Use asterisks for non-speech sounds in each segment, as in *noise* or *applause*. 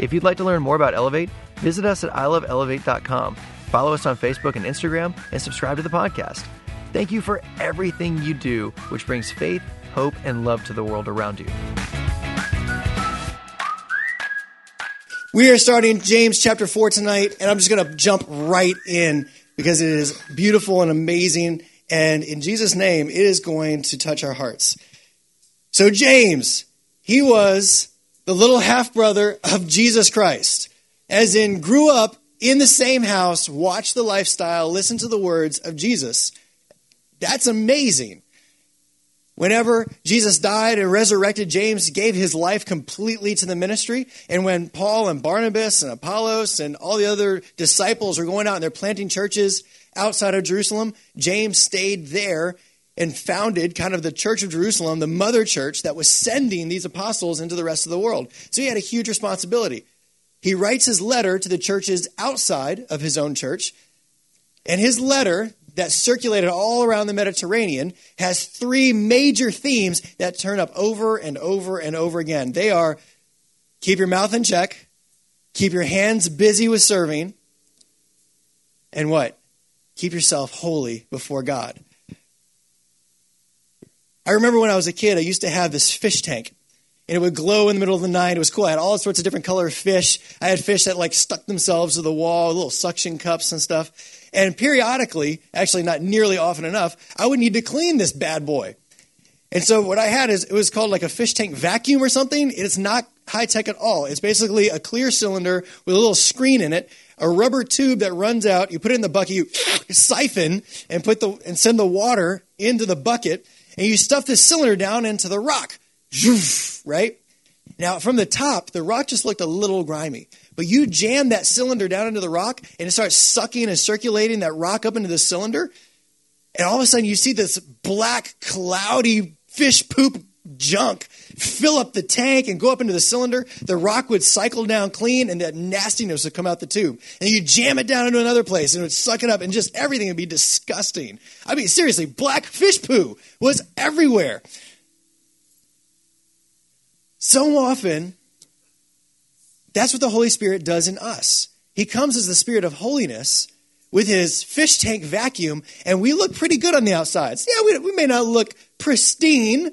If you'd like to learn more about Elevate, visit us at iloveelevate.com, follow us on Facebook and Instagram, and subscribe to the podcast. Thank you for everything you do, which brings faith, hope, and love to the world around you. We are starting James chapter 4 tonight, and I'm just going to jump right in because it is beautiful and amazing. And in Jesus' name, it is going to touch our hearts. So, James, he was the little half brother of Jesus Christ, as in, grew up in the same house, watched the lifestyle, listened to the words of Jesus. That's amazing. Whenever Jesus died and resurrected, James gave his life completely to the ministry. And when Paul and Barnabas and Apollos and all the other disciples are going out and they're planting churches outside of Jerusalem, James stayed there and founded kind of the Church of Jerusalem, the mother church that was sending these apostles into the rest of the world. So he had a huge responsibility. He writes his letter to the churches outside of his own church. And his letter that circulated all around the Mediterranean has three major themes that turn up over and over and over again. They are keep your mouth in check, keep your hands busy with serving, and what? Keep yourself holy before God. I remember when I was a kid, I used to have this fish tank. And it would glow in the middle of the night. It was cool. I had all sorts of different color fish. I had fish that like stuck themselves to the wall, little suction cups and stuff. And periodically, actually not nearly often enough, I would need to clean this bad boy. And so what I had is it was called like a fish tank vacuum or something. It's not high tech at all. It's basically a clear cylinder with a little screen in it, a rubber tube that runs out. You put it in the bucket, you siphon and put the and send the water into the bucket and you stuff this cylinder down into the rock, right? Now, from the top, the rock just looked a little grimy. But you jam that cylinder down into the rock, and it starts sucking and circulating that rock up into the cylinder. And all of a sudden, you see this black, cloudy fish poop junk fill up the tank and go up into the cylinder. The rock would cycle down clean, and that nastiness would come out the tube. And you jam it down into another place, and it would suck it up, and just everything would be disgusting. I mean, seriously, black fish poo was everywhere. So often, that's what the Holy Spirit does in us. He comes as the Spirit of holiness with his fish tank vacuum, and we look pretty good on the outsides. Yeah, we, we may not look pristine,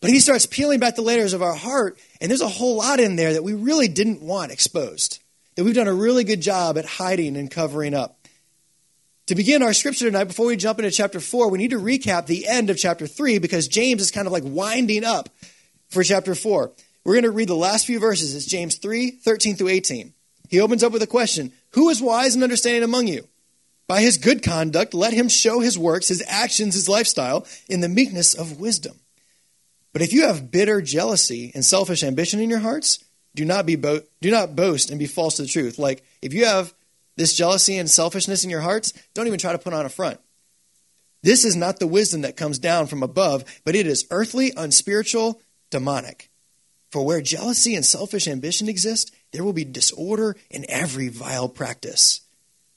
but he starts peeling back the layers of our heart, and there's a whole lot in there that we really didn't want exposed, that we've done a really good job at hiding and covering up. To begin our scripture tonight, before we jump into chapter 4, we need to recap the end of chapter 3 because James is kind of like winding up for chapter 4. We're going to read the last few verses. It's James 3 13 through 18. He opens up with a question Who is wise and understanding among you? By his good conduct, let him show his works, his actions, his lifestyle in the meekness of wisdom. But if you have bitter jealousy and selfish ambition in your hearts, do not be bo- do not boast and be false to the truth. Like if you have this jealousy and selfishness in your hearts, don't even try to put on a front. This is not the wisdom that comes down from above, but it is earthly, unspiritual, demonic. For where jealousy and selfish ambition exist, there will be disorder in every vile practice.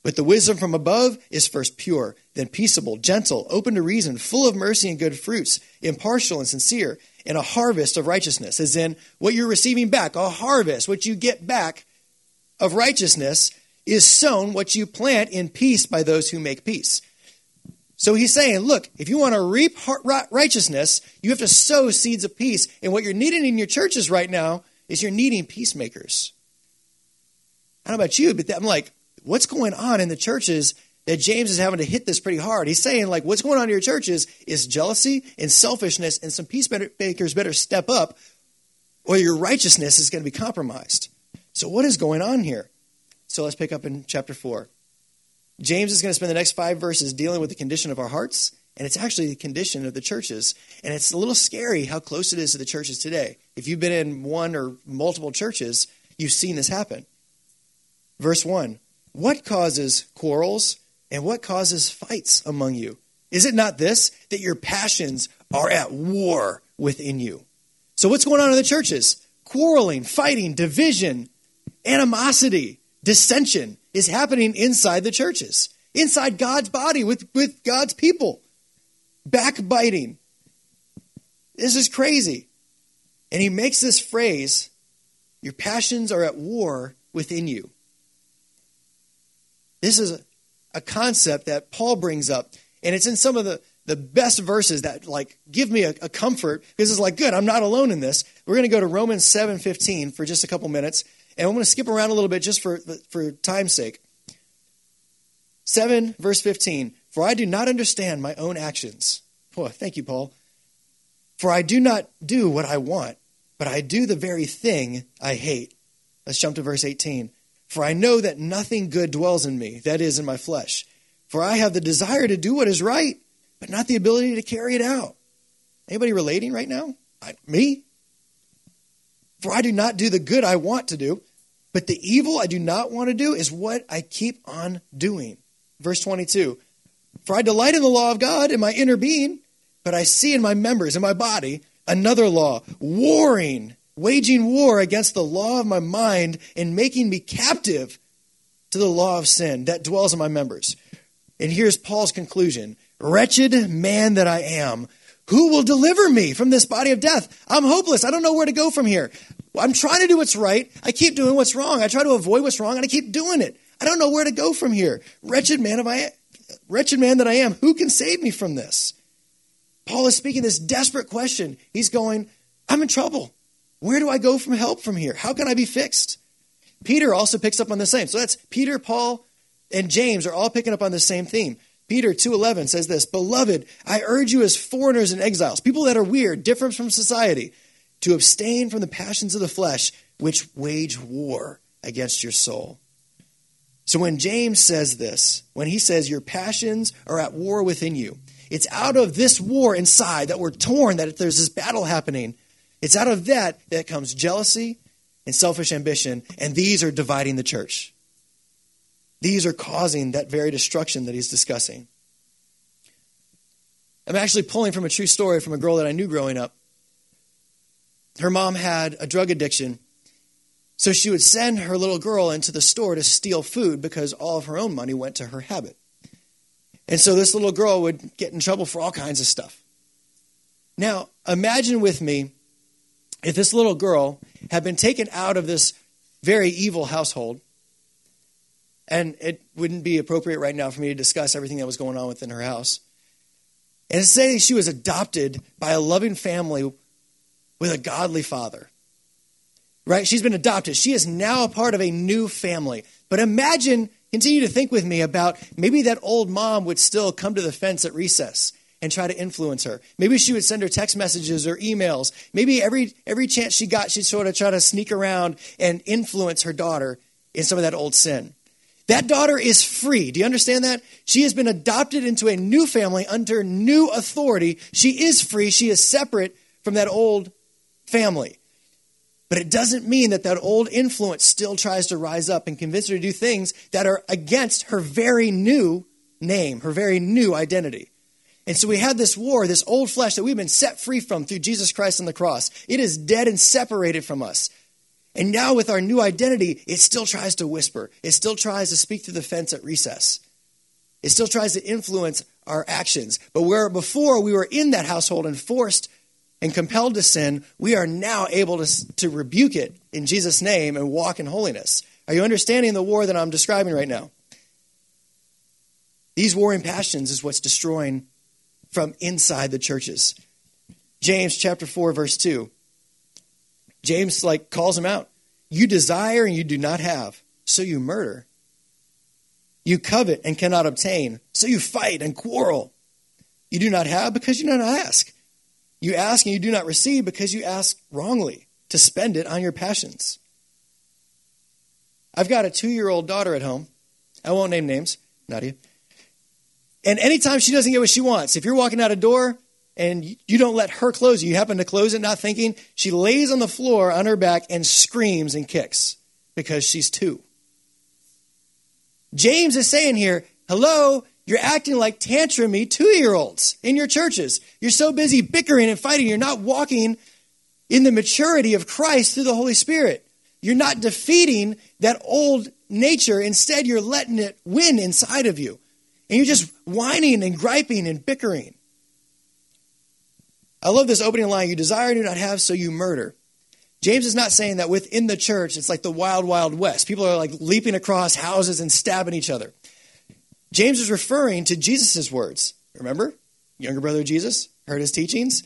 But the wisdom from above is first pure, then peaceable, gentle, open to reason, full of mercy and good fruits, impartial and sincere, and a harvest of righteousness, as in what you're receiving back, a harvest, what you get back of righteousness is sown what you plant in peace by those who make peace. So he's saying, look, if you want to reap righteousness, you have to sow seeds of peace. And what you're needing in your churches right now is you're needing peacemakers. I don't know about you, but I'm like, what's going on in the churches that James is having to hit this pretty hard? He's saying, like, what's going on in your churches is jealousy and selfishness, and some peacemakers better step up, or your righteousness is going to be compromised. So, what is going on here? So, let's pick up in chapter 4. James is going to spend the next five verses dealing with the condition of our hearts, and it's actually the condition of the churches. And it's a little scary how close it is to the churches today. If you've been in one or multiple churches, you've seen this happen. Verse 1 What causes quarrels and what causes fights among you? Is it not this, that your passions are at war within you? So, what's going on in the churches? Quarreling, fighting, division, animosity, dissension is happening inside the churches, inside God's body with, with God's people. Backbiting. This is crazy. And he makes this phrase your passions are at war within you. This is a, concept that Paul brings up, and it's in some of the, the best verses that like give me a, a comfort because it's like, good, I'm not alone in this. We're going to go to Romans 7:15 for just a couple minutes, and I'm going to skip around a little bit just for, for time's sake. 7, verse 15. For I do not understand my own actions. Oh, thank you, Paul. For I do not do what I want, but I do the very thing I hate. Let's jump to verse 18. For I know that nothing good dwells in me, that is, in my flesh. For I have the desire to do what is right, but not the ability to carry it out. Anybody relating right now? I, me? For I do not do the good I want to do, but the evil I do not want to do is what I keep on doing. Verse 22 For I delight in the law of God in my inner being, but I see in my members, in my body, another law, warring, waging war against the law of my mind and making me captive to the law of sin that dwells in my members. And here's Paul's conclusion Wretched man that I am, who will deliver me from this body of death? I'm hopeless. I don't know where to go from here. I'm trying to do what's right. I keep doing what's wrong. I try to avoid what's wrong and I keep doing it. I don't know where to go from here. Wretched man of I wretched man that I am, who can save me from this? Paul is speaking this desperate question. He's going, I'm in trouble. Where do I go from help from here? How can I be fixed? Peter also picks up on the same. So that's Peter, Paul, and James are all picking up on the same theme. Peter 2:11 says this, "Beloved, I urge you as foreigners and exiles, people that are weird, different from society, to abstain from the passions of the flesh which wage war against your soul." So when James says this, when he says your passions are at war within you, it's out of this war inside that we're torn, that there's this battle happening. It's out of that that comes jealousy and selfish ambition, and these are dividing the church. These are causing that very destruction that he's discussing. I'm actually pulling from a true story from a girl that I knew growing up. Her mom had a drug addiction, so she would send her little girl into the store to steal food because all of her own money went to her habit. And so this little girl would get in trouble for all kinds of stuff. Now, imagine with me if this little girl had been taken out of this very evil household, and it wouldn't be appropriate right now for me to discuss everything that was going on within her house. And say she was adopted by a loving family with a godly father. Right? She's been adopted. She is now a part of a new family. But imagine Continue to think with me about maybe that old mom would still come to the fence at recess and try to influence her. Maybe she would send her text messages or emails. Maybe every every chance she got, she'd sort of try to sneak around and influence her daughter in some of that old sin. That daughter is free. Do you understand that? She has been adopted into a new family under new authority. She is free. She is separate from that old family. But it doesn't mean that that old influence still tries to rise up and convince her to do things that are against her very new name, her very new identity. And so we have this war, this old flesh that we've been set free from through Jesus Christ on the cross. It is dead and separated from us. And now with our new identity, it still tries to whisper. It still tries to speak through the fence at recess. It still tries to influence our actions. But where before we were in that household and forced and compelled to sin, we are now able to, to rebuke it in Jesus' name and walk in holiness. Are you understanding the war that I'm describing right now? These warring passions is what's destroying from inside the churches. James chapter 4 verse 2. James like calls him out. You desire and you do not have, so you murder. You covet and cannot obtain, so you fight and quarrel. You do not have because you do not ask. You ask and you do not receive because you ask wrongly to spend it on your passions. I've got a two year old daughter at home. I won't name names, Nadia. And anytime she doesn't get what she wants, if you're walking out a door and you don't let her close it, you happen to close it not thinking, she lays on the floor on her back and screams and kicks because she's two. James is saying here, hello, you're acting like tantrumy two year olds in your churches. You're so busy bickering and fighting, you're not walking in the maturity of Christ through the Holy Spirit. You're not defeating that old nature. Instead, you're letting it win inside of you. And you're just whining and griping and bickering. I love this opening line you desire and do not have, so you murder. James is not saying that within the church it's like the wild, wild west. People are like leaping across houses and stabbing each other. James is referring to Jesus' words. Remember? Younger brother Jesus heard his teachings.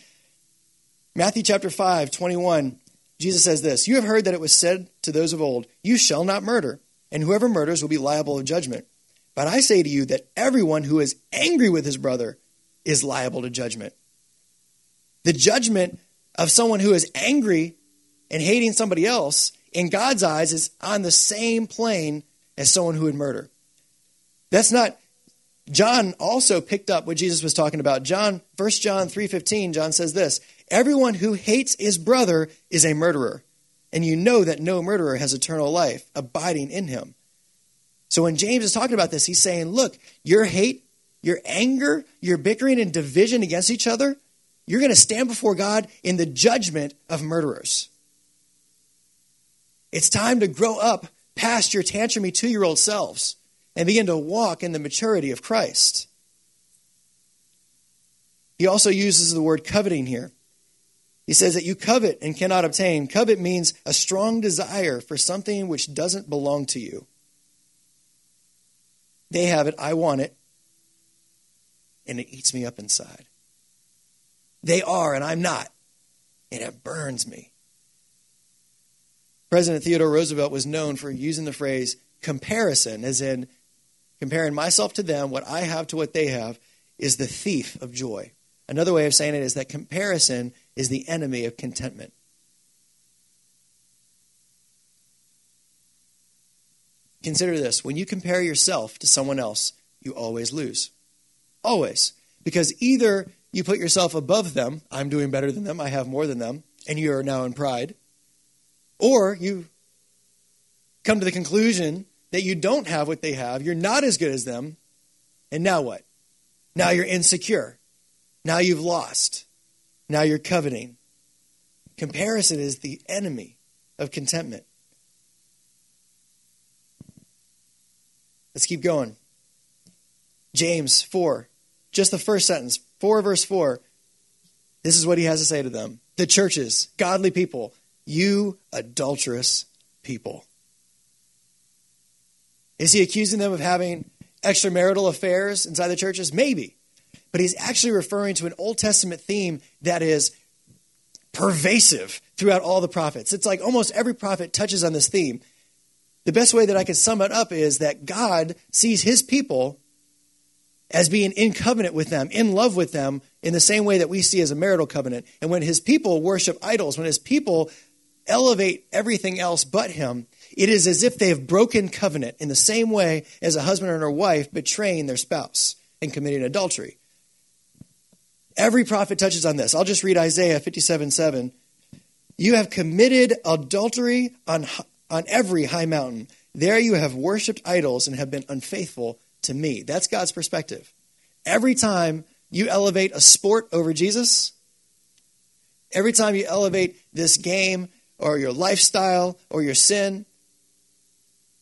Matthew chapter 5, 21, Jesus says this You have heard that it was said to those of old, You shall not murder, and whoever murders will be liable of judgment. But I say to you that everyone who is angry with his brother is liable to judgment. The judgment of someone who is angry and hating somebody else in God's eyes is on the same plane as someone who would murder. That's not John also picked up what Jesus was talking about. John 1 John 3:15 John says this, everyone who hates his brother is a murderer, and you know that no murderer has eternal life abiding in him. So when James is talking about this, he's saying, look, your hate, your anger, your bickering and division against each other, you're going to stand before God in the judgment of murderers. It's time to grow up past your tantrumy two year old selves and begin to walk in the maturity of Christ. He also uses the word coveting here. He says that you covet and cannot obtain. Covet means a strong desire for something which doesn't belong to you. They have it, I want it, and it eats me up inside. They are, and I'm not, and it burns me. President Theodore Roosevelt was known for using the phrase comparison, as in comparing myself to them, what I have to what they have, is the thief of joy. Another way of saying it is that comparison is the enemy of contentment. Consider this when you compare yourself to someone else, you always lose. Always. Because either you put yourself above them, I'm doing better than them, I have more than them, and you are now in pride, or you come to the conclusion that you don't have what they have, you're not as good as them, and now what? Now you're insecure. Now you've lost. Now you're coveting. Comparison is the enemy of contentment. Let's keep going. James 4, just the first sentence, 4 verse 4. This is what he has to say to them. The churches, godly people, you adulterous people. Is he accusing them of having extramarital affairs inside the churches? Maybe. But he's actually referring to an Old Testament theme that is pervasive throughout all the prophets. It's like almost every prophet touches on this theme. The best way that I could sum it up is that God sees his people as being in covenant with them, in love with them, in the same way that we see as a marital covenant. And when his people worship idols, when his people elevate everything else but him, it is as if they have broken covenant in the same way as a husband and a wife betraying their spouse and committing adultery. Every prophet touches on this. I'll just read Isaiah 57 7. You have committed adultery on, on every high mountain. There you have worshiped idols and have been unfaithful to me. That's God's perspective. Every time you elevate a sport over Jesus, every time you elevate this game or your lifestyle or your sin,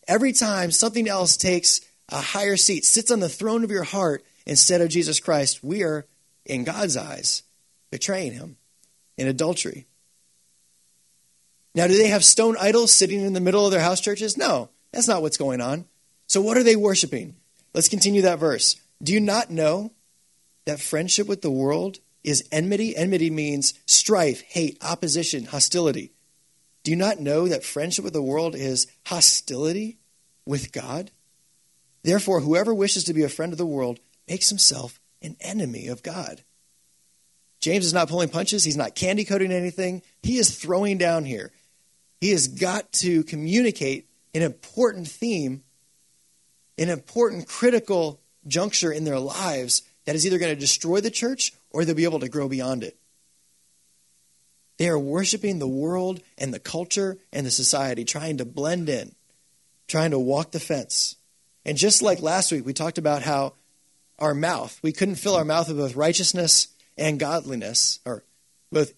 Every time something else takes a higher seat, sits on the throne of your heart instead of Jesus Christ, we are, in God's eyes, betraying him in adultery. Now, do they have stone idols sitting in the middle of their house churches? No, that's not what's going on. So, what are they worshiping? Let's continue that verse. Do you not know that friendship with the world is enmity? Enmity means strife, hate, opposition, hostility. Do you not know that friendship with the world is hostility with God? Therefore, whoever wishes to be a friend of the world makes himself an enemy of God. James is not pulling punches. He's not candy coating anything. He is throwing down here. He has got to communicate an important theme, an important critical juncture in their lives that is either going to destroy the church or they'll be able to grow beyond it. They are worshiping the world and the culture and the society, trying to blend in, trying to walk the fence. And just like last week, we talked about how our mouth, we couldn't fill our mouth with both righteousness and godliness, or both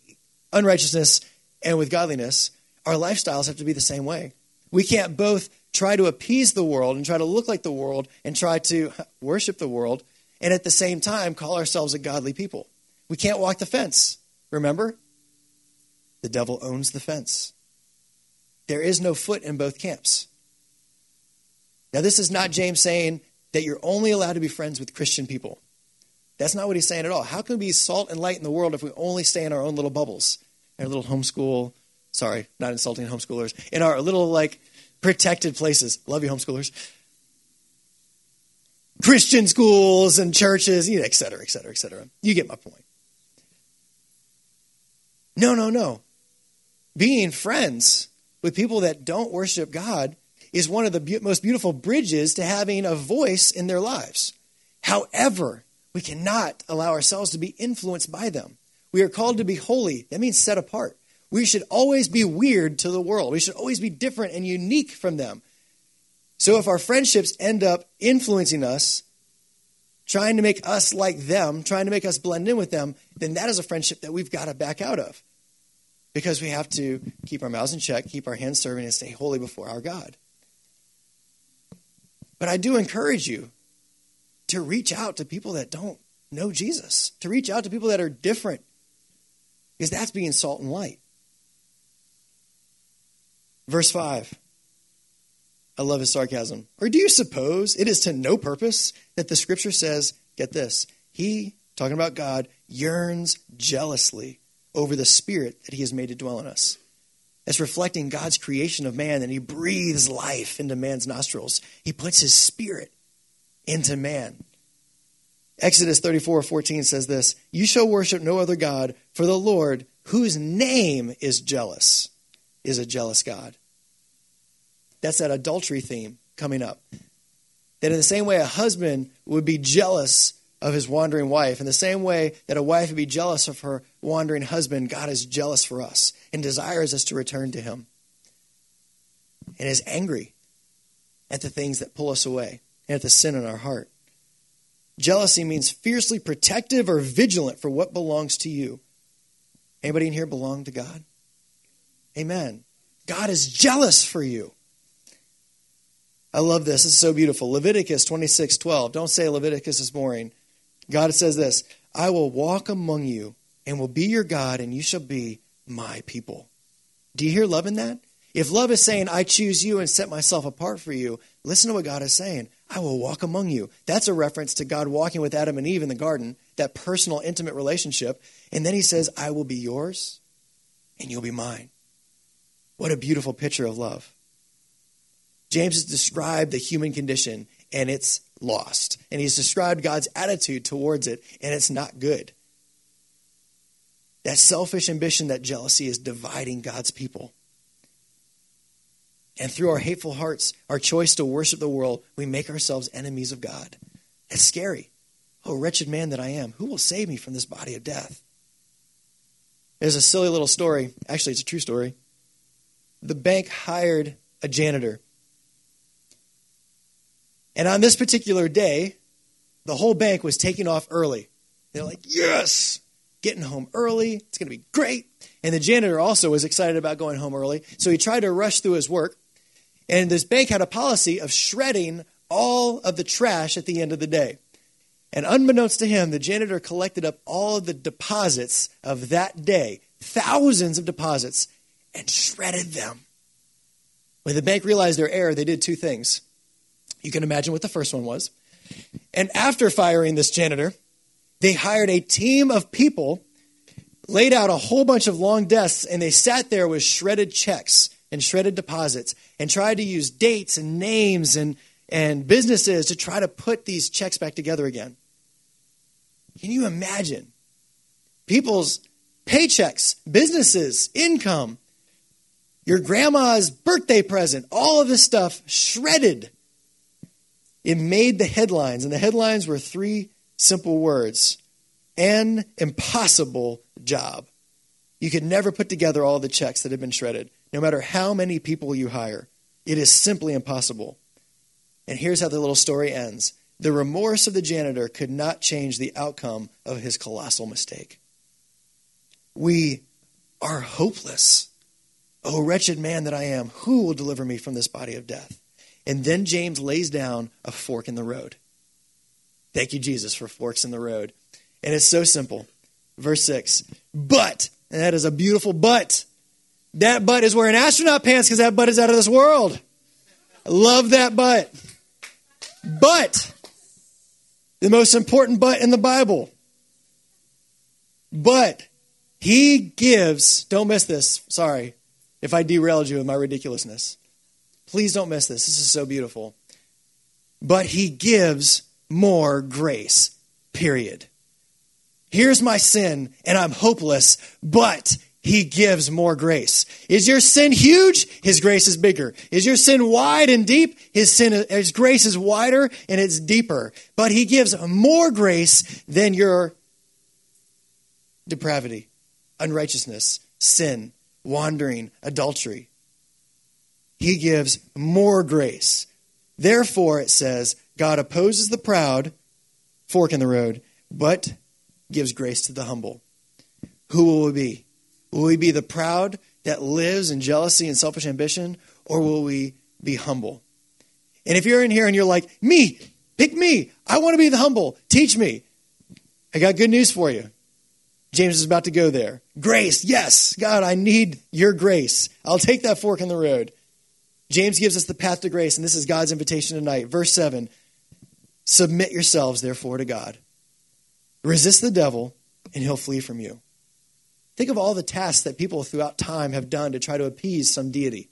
unrighteousness and with godliness. Our lifestyles have to be the same way. We can't both try to appease the world and try to look like the world and try to worship the world and at the same time call ourselves a godly people. We can't walk the fence. Remember? The devil owns the fence. There is no foot in both camps. Now, this is not James saying that you're only allowed to be friends with Christian people. That's not what he's saying at all. How can we be salt and light in the world if we only stay in our own little bubbles, our little homeschool? Sorry, not insulting homeschoolers. In our little like protected places. Love you, homeschoolers. Christian schools and churches, et cetera, et cetera, et cetera. You get my point. No, no, no. Being friends with people that don't worship God is one of the most beautiful bridges to having a voice in their lives. However, we cannot allow ourselves to be influenced by them. We are called to be holy. That means set apart. We should always be weird to the world. We should always be different and unique from them. So if our friendships end up influencing us, trying to make us like them, trying to make us blend in with them, then that is a friendship that we've got to back out of. Because we have to keep our mouths in check, keep our hands serving, and stay holy before our God. But I do encourage you to reach out to people that don't know Jesus, to reach out to people that are different, because that's being salt and light. Verse 5. I love his sarcasm. Or do you suppose it is to no purpose that the scripture says, get this, he, talking about God, yearns jealously over the spirit that he has made to dwell in us? That's reflecting God's creation of man, and he breathes life into man's nostrils. He puts his spirit into man. Exodus 34 14 says this You shall worship no other God, for the Lord, whose name is jealous, is a jealous God. That's that adultery theme coming up. That in the same way a husband would be jealous of his wandering wife, in the same way that a wife would be jealous of her wandering husband, God is jealous for us and desires us to return to him. And is angry at the things that pull us away and at the sin in our heart. Jealousy means fiercely protective or vigilant for what belongs to you. Anybody in here belong to God? Amen. God is jealous for you. I love this. It's so beautiful. Leviticus 26 12. Don't say Leviticus is boring. God says this I will walk among you and will be your God, and you shall be my people. Do you hear love in that? If love is saying, I choose you and set myself apart for you, listen to what God is saying. I will walk among you. That's a reference to God walking with Adam and Eve in the garden, that personal, intimate relationship. And then he says, I will be yours and you'll be mine. What a beautiful picture of love. James has described the human condition and it's lost. And he's described God's attitude towards it and it's not good. That selfish ambition, that jealousy is dividing God's people. And through our hateful hearts, our choice to worship the world, we make ourselves enemies of God. It's scary. Oh, wretched man that I am, who will save me from this body of death? There's a silly little story. Actually, it's a true story. The bank hired a janitor. And on this particular day, the whole bank was taking off early. They're like, yes, getting home early. It's going to be great. And the janitor also was excited about going home early. So he tried to rush through his work. And this bank had a policy of shredding all of the trash at the end of the day. And unbeknownst to him, the janitor collected up all of the deposits of that day, thousands of deposits, and shredded them. When the bank realized their error, they did two things. You can imagine what the first one was. And after firing this janitor, they hired a team of people, laid out a whole bunch of long desks, and they sat there with shredded checks and shredded deposits and tried to use dates and names and, and businesses to try to put these checks back together again. Can you imagine people's paychecks, businesses, income, your grandma's birthday present, all of this stuff shredded? It made the headlines, and the headlines were three simple words an impossible job. You could never put together all the checks that had been shredded no matter how many people you hire. It is simply impossible. And here's how the little story ends the remorse of the janitor could not change the outcome of his colossal mistake. We are hopeless. O wretched man that I am, who will deliver me from this body of death? And then James lays down a fork in the road. Thank you, Jesus, for forks in the road. And it's so simple. Verse 6 But, and that is a beautiful but. That butt is wearing astronaut pants because that butt is out of this world. I love that butt. But, the most important but in the Bible. But, he gives, don't miss this, sorry if I derailed you with my ridiculousness. Please don't miss this. This is so beautiful. But he gives more grace, period. Here's my sin, and I'm hopeless, but he gives more grace. Is your sin huge? His grace is bigger. Is your sin wide and deep? His sin, his grace is wider and it's deeper. But he gives more grace than your depravity, unrighteousness, sin, wandering, adultery. He gives more grace. Therefore, it says, God opposes the proud, fork in the road, but gives grace to the humble. Who will we be? Will we be the proud that lives in jealousy and selfish ambition, or will we be humble? And if you're in here and you're like, me, pick me, I want to be the humble, teach me. I got good news for you. James is about to go there. Grace, yes, God, I need your grace. I'll take that fork in the road. James gives us the path to grace, and this is God's invitation tonight. Verse 7 Submit yourselves, therefore, to God. Resist the devil, and he'll flee from you. Think of all the tasks that people throughout time have done to try to appease some deity.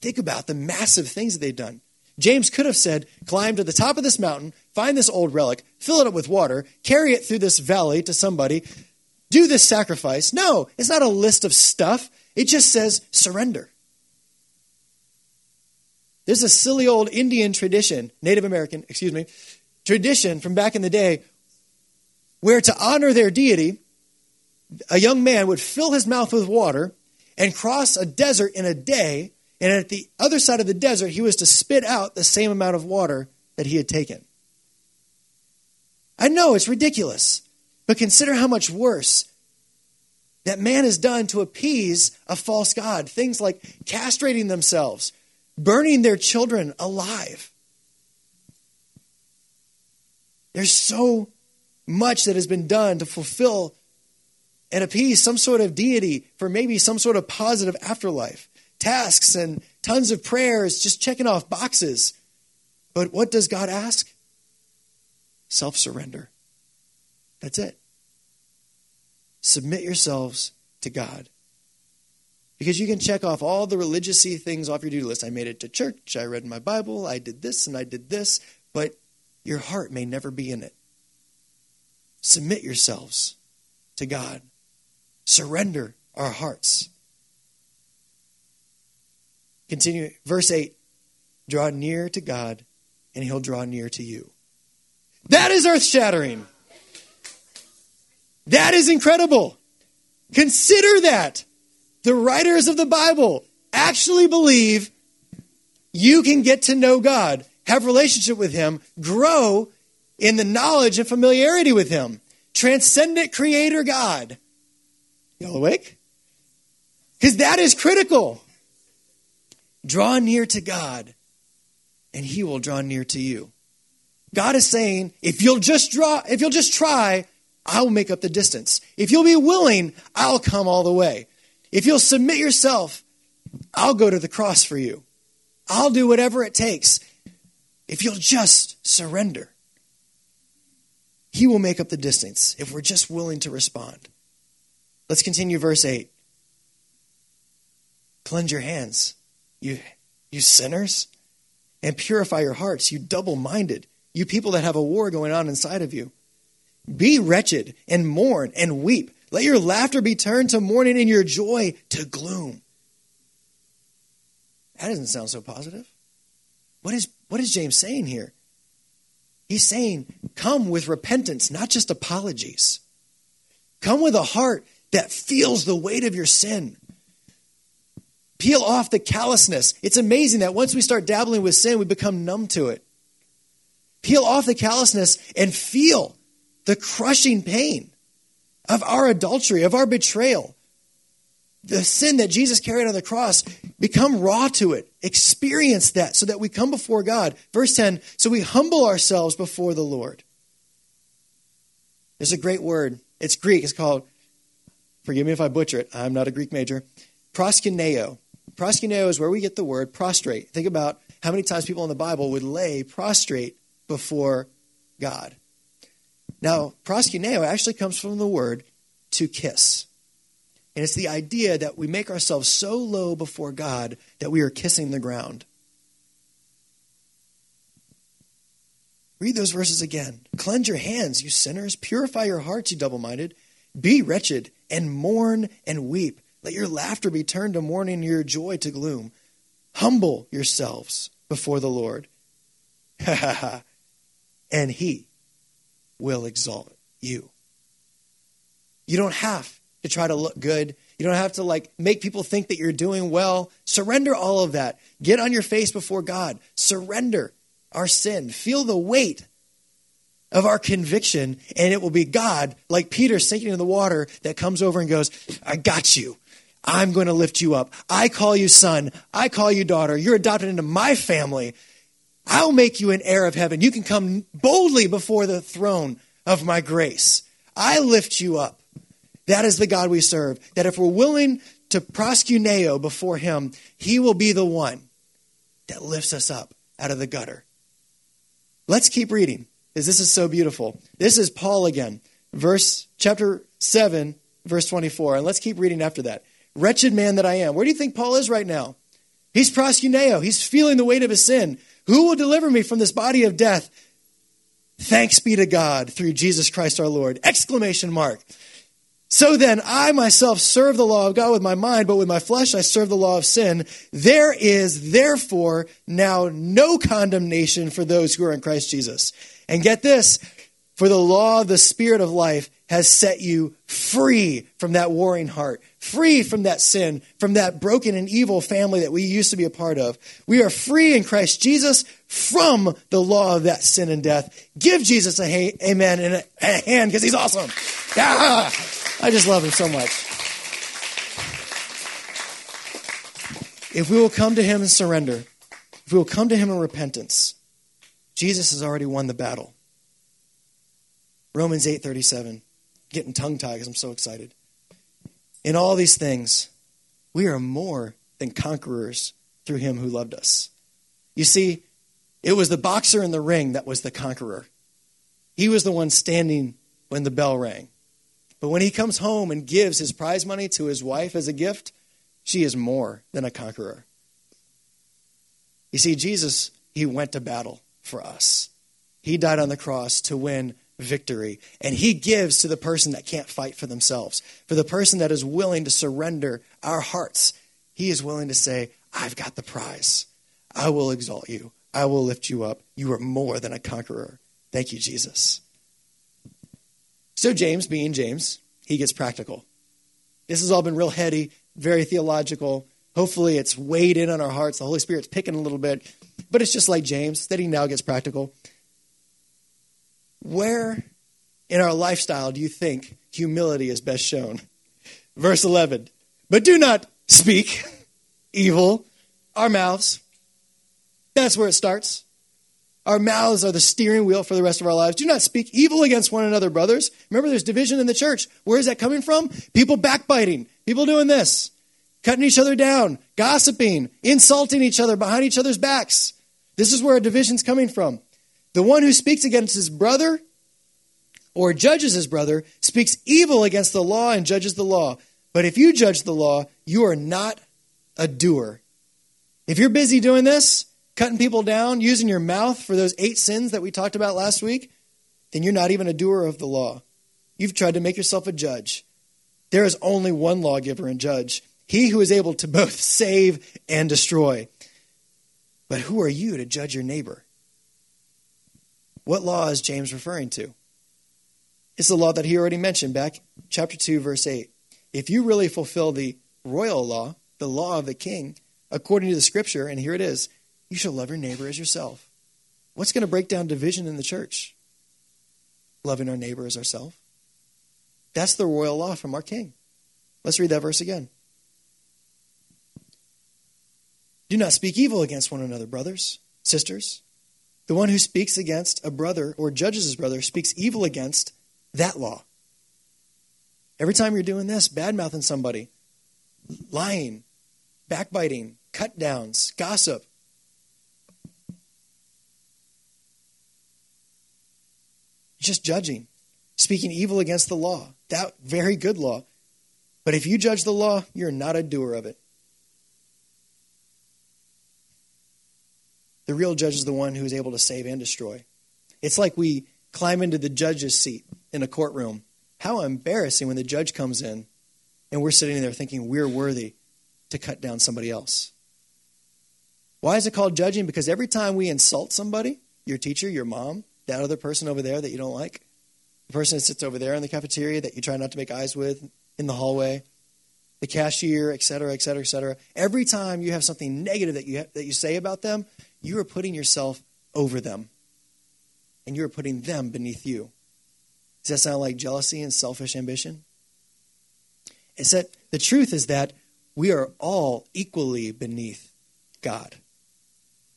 Think about the massive things that they've done. James could have said, Climb to the top of this mountain, find this old relic, fill it up with water, carry it through this valley to somebody, do this sacrifice. No, it's not a list of stuff. It just says surrender. There's a silly old Indian tradition, Native American, excuse me, tradition from back in the day where to honor their deity, a young man would fill his mouth with water and cross a desert in a day, and at the other side of the desert, he was to spit out the same amount of water that he had taken. I know it's ridiculous, but consider how much worse that man has done to appease a false god. Things like castrating themselves, burning their children alive. There's so much that has been done to fulfill and appease some sort of deity for maybe some sort of positive afterlife. Tasks and tons of prayers, just checking off boxes. But what does God ask? Self surrender. That's it. Submit yourselves to God. Because you can check off all the religious things off your to do list. I made it to church, I read my Bible, I did this and I did this, but your heart may never be in it. Submit yourselves to God. Surrender our hearts. Continue, verse 8 draw near to God, and he'll draw near to you. That is earth shattering. That is incredible. Consider that the writers of the Bible actually believe you can get to know God, have relationship with him, grow in the knowledge and familiarity with him. Transcendent creator God. Y'all awake? Because that is critical. Draw near to God, and he will draw near to you. God is saying, if you'll just draw, if you'll just try, I'll make up the distance. If you'll be willing, I'll come all the way. If you'll submit yourself, I'll go to the cross for you. I'll do whatever it takes. If you'll just surrender, He will make up the distance if we're just willing to respond. Let's continue verse 8. Cleanse your hands, you, you sinners, and purify your hearts, you double minded, you people that have a war going on inside of you. Be wretched and mourn and weep. Let your laughter be turned to mourning and your joy to gloom. That doesn't sound so positive. What is, what is James saying here? He's saying, come with repentance, not just apologies. Come with a heart that feels the weight of your sin. Peel off the callousness. It's amazing that once we start dabbling with sin, we become numb to it. Peel off the callousness and feel the crushing pain of our adultery, of our betrayal. The sin that Jesus carried on the cross, become raw to it. Experience that so that we come before God. Verse 10 so we humble ourselves before the Lord. There's a great word. It's Greek. It's called, forgive me if I butcher it, I'm not a Greek major, proskuneo. Proskuneo is where we get the word prostrate. Think about how many times people in the Bible would lay prostrate before God. Now, proskuneo actually comes from the word to kiss. And it's the idea that we make ourselves so low before God that we are kissing the ground. Read those verses again. Cleanse your hands, you sinners. Purify your hearts, you double minded. Be wretched and mourn and weep. Let your laughter be turned to mourning your joy to gloom. Humble yourselves before the Lord. *laughs* and he will exalt you. You don't have to try to look good. You don't have to like make people think that you're doing well. Surrender all of that. Get on your face before God. Surrender our sin. Feel the weight of our conviction, and it will be God, like Peter sinking in the water, that comes over and goes, I got you. I'm going to lift you up. I call you son. I call you daughter. You're adopted into my family. I'll make you an heir of heaven. You can come boldly before the throne of my grace. I lift you up. That is the God we serve. That if we're willing to proskuneo before him, he will be the one that lifts us up out of the gutter. Let's keep reading because this is so beautiful. This is Paul again, verse chapter 7, verse 24. And let's keep reading after that. Wretched man that I am. Where do you think Paul is right now? He's proskuneo. He's feeling the weight of his sin. Who will deliver me from this body of death? Thanks be to God through Jesus Christ our Lord. Exclamation mark. So then, I myself serve the law of God with my mind, but with my flesh I serve the law of sin. There is therefore now no condemnation for those who are in Christ Jesus. And get this, for the law of the Spirit of life has set you free from that warring heart, free from that sin, from that broken and evil family that we used to be a part of. We are free in Christ Jesus from the law of that sin and death. Give Jesus a amen and a, a hand because he's awesome. Yeah. *laughs* I just love him so much. If we will come to him and surrender, if we will come to him in repentance, Jesus has already won the battle. Romans 8:37. Getting tongue-tied because I'm so excited. In all these things, we are more than conquerors through him who loved us. You see, it was the boxer in the ring that was the conqueror. He was the one standing when the bell rang. But when he comes home and gives his prize money to his wife as a gift, she is more than a conqueror. You see, Jesus, he went to battle for us. He died on the cross to win victory. And he gives to the person that can't fight for themselves, for the person that is willing to surrender our hearts. He is willing to say, I've got the prize. I will exalt you. I will lift you up. You are more than a conqueror. Thank you, Jesus. So, James, being James, he gets practical. This has all been real heady, very theological. Hopefully, it's weighed in on our hearts. The Holy Spirit's picking a little bit, but it's just like James that he now gets practical. Where in our lifestyle do you think humility is best shown? Verse 11. But do not speak evil, our mouths. That's where it starts. Our mouths are the steering wheel for the rest of our lives. Do not speak evil against one another, brothers. Remember, there's division in the church. Where is that coming from? People backbiting, people doing this, cutting each other down, gossiping, insulting each other behind each other's backs. This is where a division's coming from. The one who speaks against his brother or judges his brother speaks evil against the law and judges the law. But if you judge the law, you are not a doer. If you're busy doing this, cutting people down, using your mouth for those eight sins that we talked about last week, then you're not even a doer of the law. You've tried to make yourself a judge. There is only one lawgiver and judge, he who is able to both *laughs* save and destroy. But who are you to judge your neighbor? What law is James referring to? It's the law that he already mentioned back chapter 2 verse 8. If you really fulfill the royal law, the law of the king according to the scripture, and here it is you shall love your neighbor as yourself. What's going to break down division in the church? Loving our neighbor as ourselves. That's the royal law from our king. Let's read that verse again. Do not speak evil against one another, brothers, sisters. The one who speaks against a brother or judges his brother speaks evil against that law. Every time you're doing this, bad mouthing somebody, lying, backbiting, cut downs, gossip, just judging, speaking evil against the law. That very good law. But if you judge the law, you're not a doer of it. The real judge is the one who is able to save and destroy. It's like we climb into the judge's seat in a courtroom. How embarrassing when the judge comes in and we're sitting there thinking we're worthy to cut down somebody else. Why is it called judging? Because every time we insult somebody, your teacher, your mom, that other person over there that you don't like, the person that sits over there in the cafeteria that you try not to make eyes with in the hallway, the cashier, et cetera, et cetera, et cetera. Every time you have something negative that you, that you say about them, you are putting yourself over them. And you are putting them beneath you. Does that sound like jealousy and selfish ambition? It's that the truth is that we are all equally beneath God.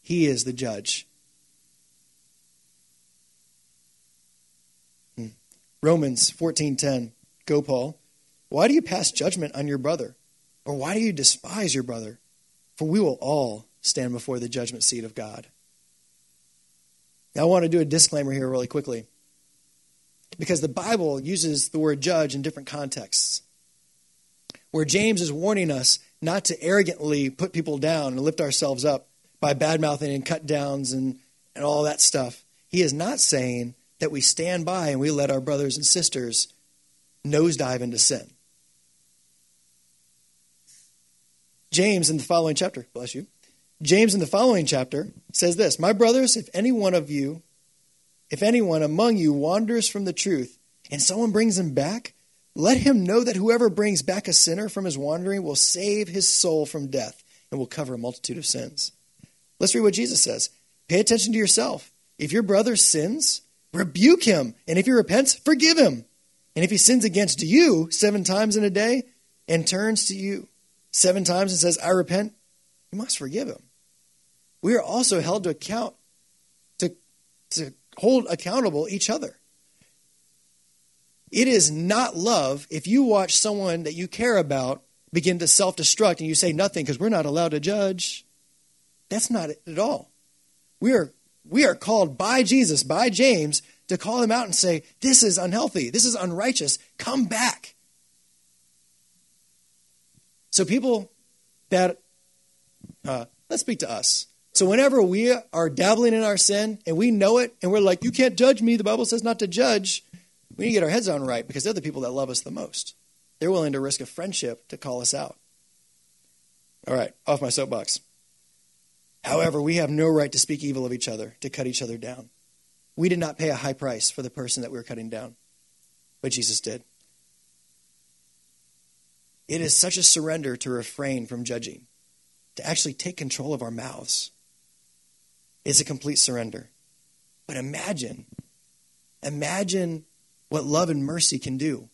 He is the judge. Hmm. Romans 14:10 Go Paul. Why do you pass judgment on your brother? Or why do you despise your brother? For we will all stand before the judgment seat of God. Now I want to do a disclaimer here really quickly. Because the Bible uses the word judge in different contexts where James is warning us not to arrogantly put people down and lift ourselves up by bad mouthing and cut downs and, and all that stuff. He is not saying that we stand by and we let our brothers and sisters nosedive into sin. James in the following chapter, bless you. James in the following chapter says this My brothers, if any one of you, if anyone among you wanders from the truth and someone brings him back, let him know that whoever brings back a sinner from his wandering will save his soul from death and will cover a multitude of sins. Let's read what Jesus says. Pay attention to yourself. If your brother sins, rebuke him. And if he repents, forgive him. And if he sins against you seven times in a day and turns to you seven times and says, I repent, you must forgive him. We are also held to account, to, to hold accountable each other. It is not love if you watch someone that you care about begin to self destruct and you say nothing because we're not allowed to judge. That's not it at all. We are, we are called by Jesus, by James, to call him out and say, This is unhealthy. This is unrighteous. Come back. So, people that, uh, let's speak to us. So, whenever we are dabbling in our sin and we know it and we're like, You can't judge me, the Bible says not to judge, we need to get our heads on right because they're the people that love us the most. They're willing to risk a friendship to call us out. All right, off my soapbox. However, we have no right to speak evil of each other, to cut each other down. We did not pay a high price for the person that we were cutting down, but Jesus did. It is such a surrender to refrain from judging, to actually take control of our mouths. It's a complete surrender. But imagine, imagine what love and mercy can do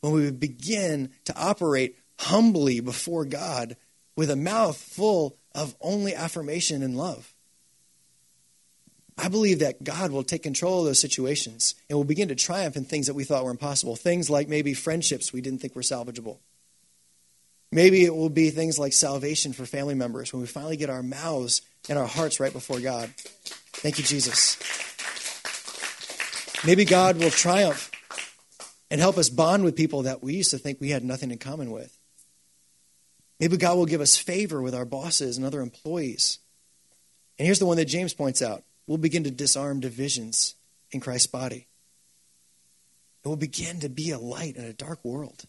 when we begin to operate humbly before God with a mouth full of only affirmation and love. I believe that God will take control of those situations and will begin to triumph in things that we thought were impossible. Things like maybe friendships we didn't think were salvageable. Maybe it will be things like salvation for family members when we finally get our mouths and our hearts right before God. Thank you, Jesus. Maybe God will triumph and help us bond with people that we used to think we had nothing in common with. Maybe God will give us favor with our bosses and other employees. And here's the one that James points out we'll begin to disarm divisions in Christ's body. It will begin to be a light in a dark world.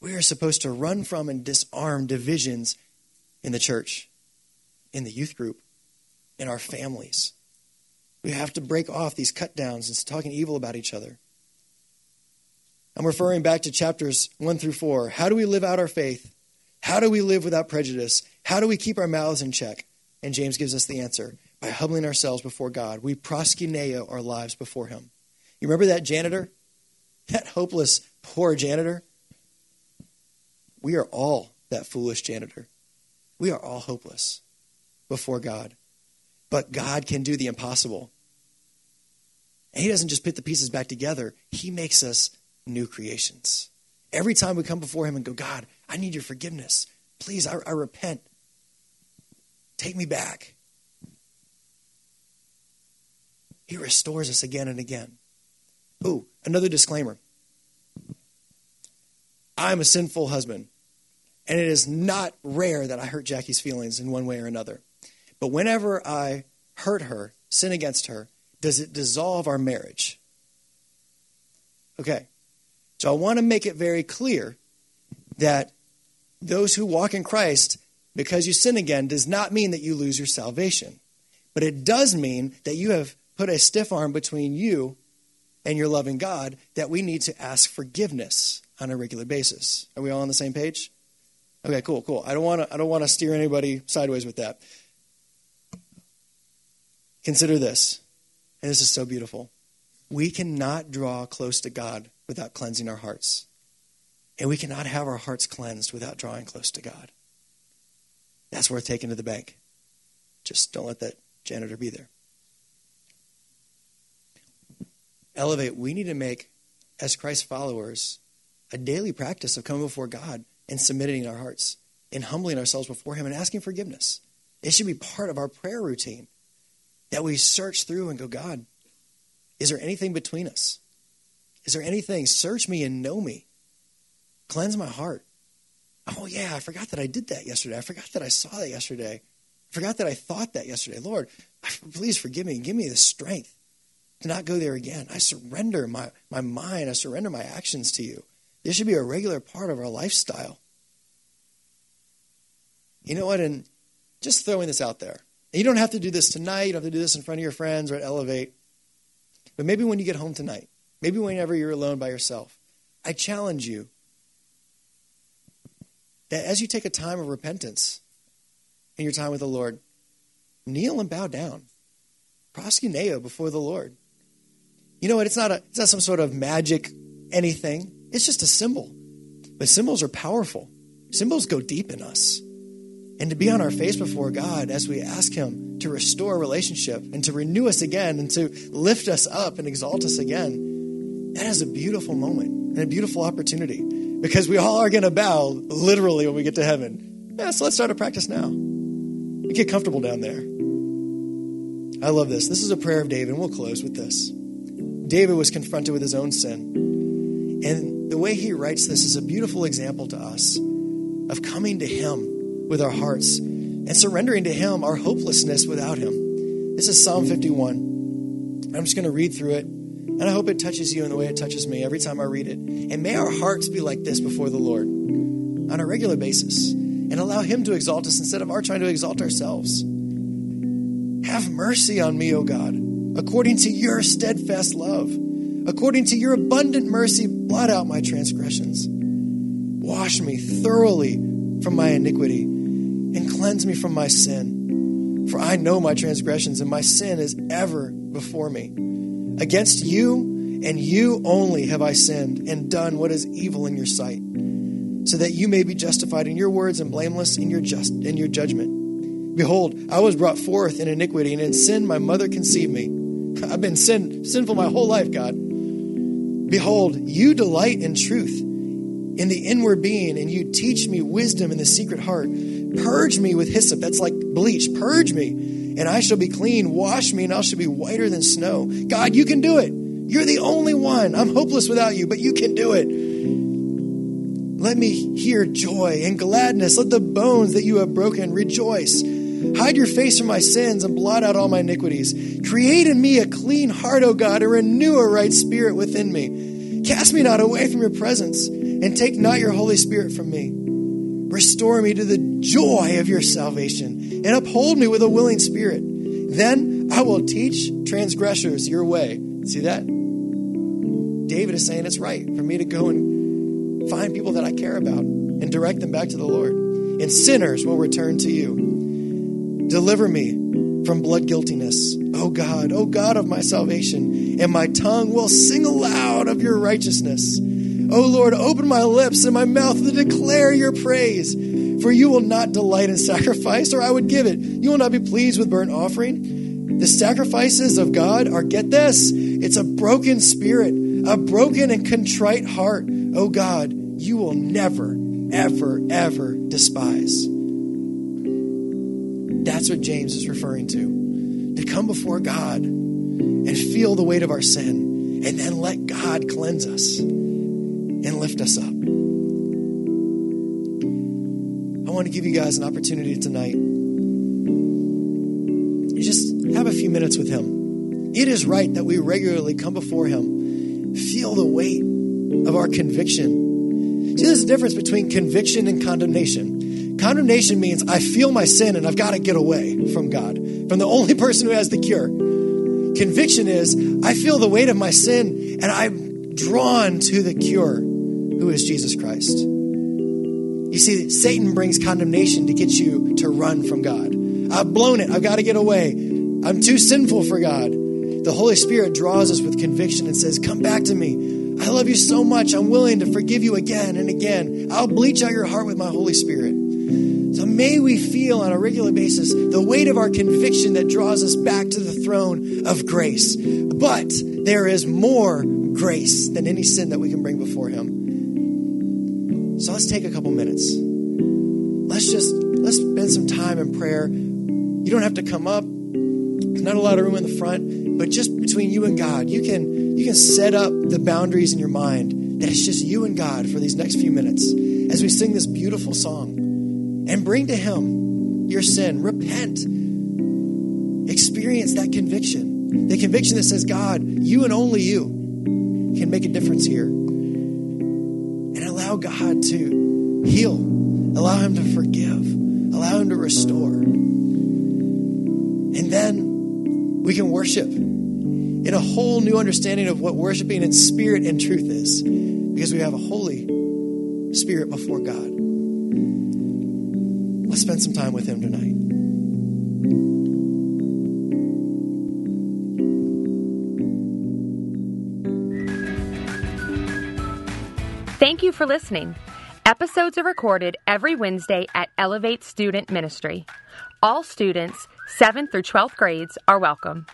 We are supposed to run from and disarm divisions in the church, in the youth group, in our families. We have to break off these cut downs and talking evil about each other. I'm referring back to chapters 1 through 4. How do we live out our faith? How do we live without prejudice? How do we keep our mouths in check? And James gives us the answer by humbling ourselves before God. We proskuneo our lives before Him. You remember that janitor? *laughs* That hopeless, poor janitor? We are all that foolish janitor. We are all hopeless before God. But God can do the impossible. And He doesn't just put the pieces back together, He makes us new creations. Every time we come before Him and go, God, I need your forgiveness. Please, I, I repent. Take me back. He restores us again and again. Oh, another disclaimer. I'm a sinful husband, and it is not rare that I hurt Jackie's feelings in one way or another. But whenever I hurt her, sin against her, does it dissolve our marriage? Okay. So I want to make it very clear that those who walk in Christ, because you sin again, does not mean that you lose your salvation. But it does mean that you have put a stiff arm between you and your loving God that we need to ask forgiveness on a regular basis. Are we all on the same page? Okay, cool, cool. I don't want to I don't want to steer anybody sideways with that. Consider this. And this is so beautiful. We cannot draw close to God without cleansing our hearts. And we cannot have our hearts cleansed without drawing close to God. That's worth taking to the bank. Just don't let that janitor be there. Elevate, we need to make, as Christ followers, a daily practice of coming before God and submitting our hearts and humbling ourselves before Him and asking forgiveness. It should be part of our prayer routine that we search through and go, God, is there anything between us? Is there anything? Search me and know me. Cleanse my heart. Oh, yeah, I forgot that I did that yesterday. I forgot that I saw that yesterday. I forgot that I thought that yesterday. Lord, please forgive me. and Give me the strength to not go there again. I surrender my, my mind. I surrender my actions to you. This should be a regular part of our lifestyle. You know what? And just throwing this out there. You don't have to do this tonight. You don't have to do this in front of your friends or at Elevate. But maybe when you get home tonight, maybe whenever you're alone by yourself, I challenge you that as you take a time of repentance in your time with the Lord, kneel and bow down. Proskuneo before the Lord. You know what? It's not, a, it's not some sort of magic anything. It's just a symbol. But symbols are powerful. Symbols go deep in us. And to be on our face before God as we ask Him to restore a relationship and to renew us again and to lift us up and exalt us again, that is a beautiful moment and a beautiful opportunity because we all are going to bow literally when we get to heaven. Yeah, so let's start a practice now. We get comfortable down there. I love this. This is a prayer of David, and we'll close with this. David was confronted with his own sin. And the way he writes this is a beautiful example to us of coming to him with our hearts and surrendering to him our hopelessness without him. This is Psalm 51. I'm just going to read through it, and I hope it touches you in the way it touches me every time I read it. And may our hearts be like this before the Lord on a regular basis and allow him to exalt us instead of our trying to exalt ourselves. Have mercy on me, O God, according to your steadfast love. According to your abundant mercy, blot out my transgressions. Wash me thoroughly from my iniquity and cleanse me from my sin. For I know my transgressions, and my sin is ever before me. Against you and you only have I sinned and done what is evil in your sight, so that you may be justified in your words and blameless in your just in your judgment. Behold, I was brought forth in iniquity, and in sin my mother conceived me. *laughs* I've been sin, sinful my whole life, God. Behold, you delight in truth in the inward being, and you teach me wisdom in the secret heart. Purge me with hyssop, that's like bleach. Purge me, and I shall be clean. Wash me, and I shall be whiter than snow. God, you can do it. You're the only one. I'm hopeless without you, but you can do it. Let me hear joy and gladness. Let the bones that you have broken rejoice. Hide your face from my sins and blot out all my iniquities. Create in me a clean heart, O God, and renew a right spirit within me. Cast me not away from your presence, and take not your Holy Spirit from me. Restore me to the joy of your salvation, and uphold me with a willing spirit. Then I will teach transgressors your way. See that? David is saying it's right for me to go and find people that I care about and direct them back to the Lord. And sinners will return to you. Deliver me from blood guiltiness, O God, O God of my salvation, and my tongue will sing aloud of your righteousness. O Lord, open my lips and my mouth to declare your praise. For you will not delight in sacrifice, or I would give it. You will not be pleased with burnt offering. The sacrifices of God are, get this, it's a broken spirit, a broken and contrite heart. O God, you will never, ever, ever despise. That's what James is referring to. To come before God and feel the weight of our sin, and then let God cleanse us and lift us up. I want to give you guys an opportunity tonight. You just have a few minutes with Him. It is right that we regularly come before Him, feel the weight of our conviction. See, there's a difference between conviction and condemnation. Condemnation means I feel my sin and I've got to get away from God, from the only person who has the cure. Conviction is I feel the weight of my sin and I'm drawn to the cure who is Jesus Christ. You see, Satan brings condemnation to get you to run from God. I've blown it. I've got to get away. I'm too sinful for God. The Holy Spirit draws us with conviction and says, Come back to me. I love you so much. I'm willing to forgive you again and again. I'll bleach out your heart with my Holy Spirit. May we feel on a regular basis the weight of our conviction that draws us back to the throne of grace. But there is more grace than any sin that we can bring before Him. So let's take a couple minutes. Let's just let's spend some time in prayer. You don't have to come up. There's not a lot of room in the front, but just between you and God, you can you can set up the boundaries in your mind that it's just you and God for these next few minutes as we sing this beautiful song. And bring to him your sin. Repent. Experience that conviction. The conviction that says, God, you and only you can make a difference here And allow God to heal, allow Him to forgive, allow Him to restore. And then we can worship in a whole new understanding of what worshiping in spirit and truth is because we have a holy spirit before God. Spend some time with Him tonight. Thank you for listening. Episodes are recorded every Wednesday at Elevate Student Ministry. All students, 7th through 12th grades, are welcome.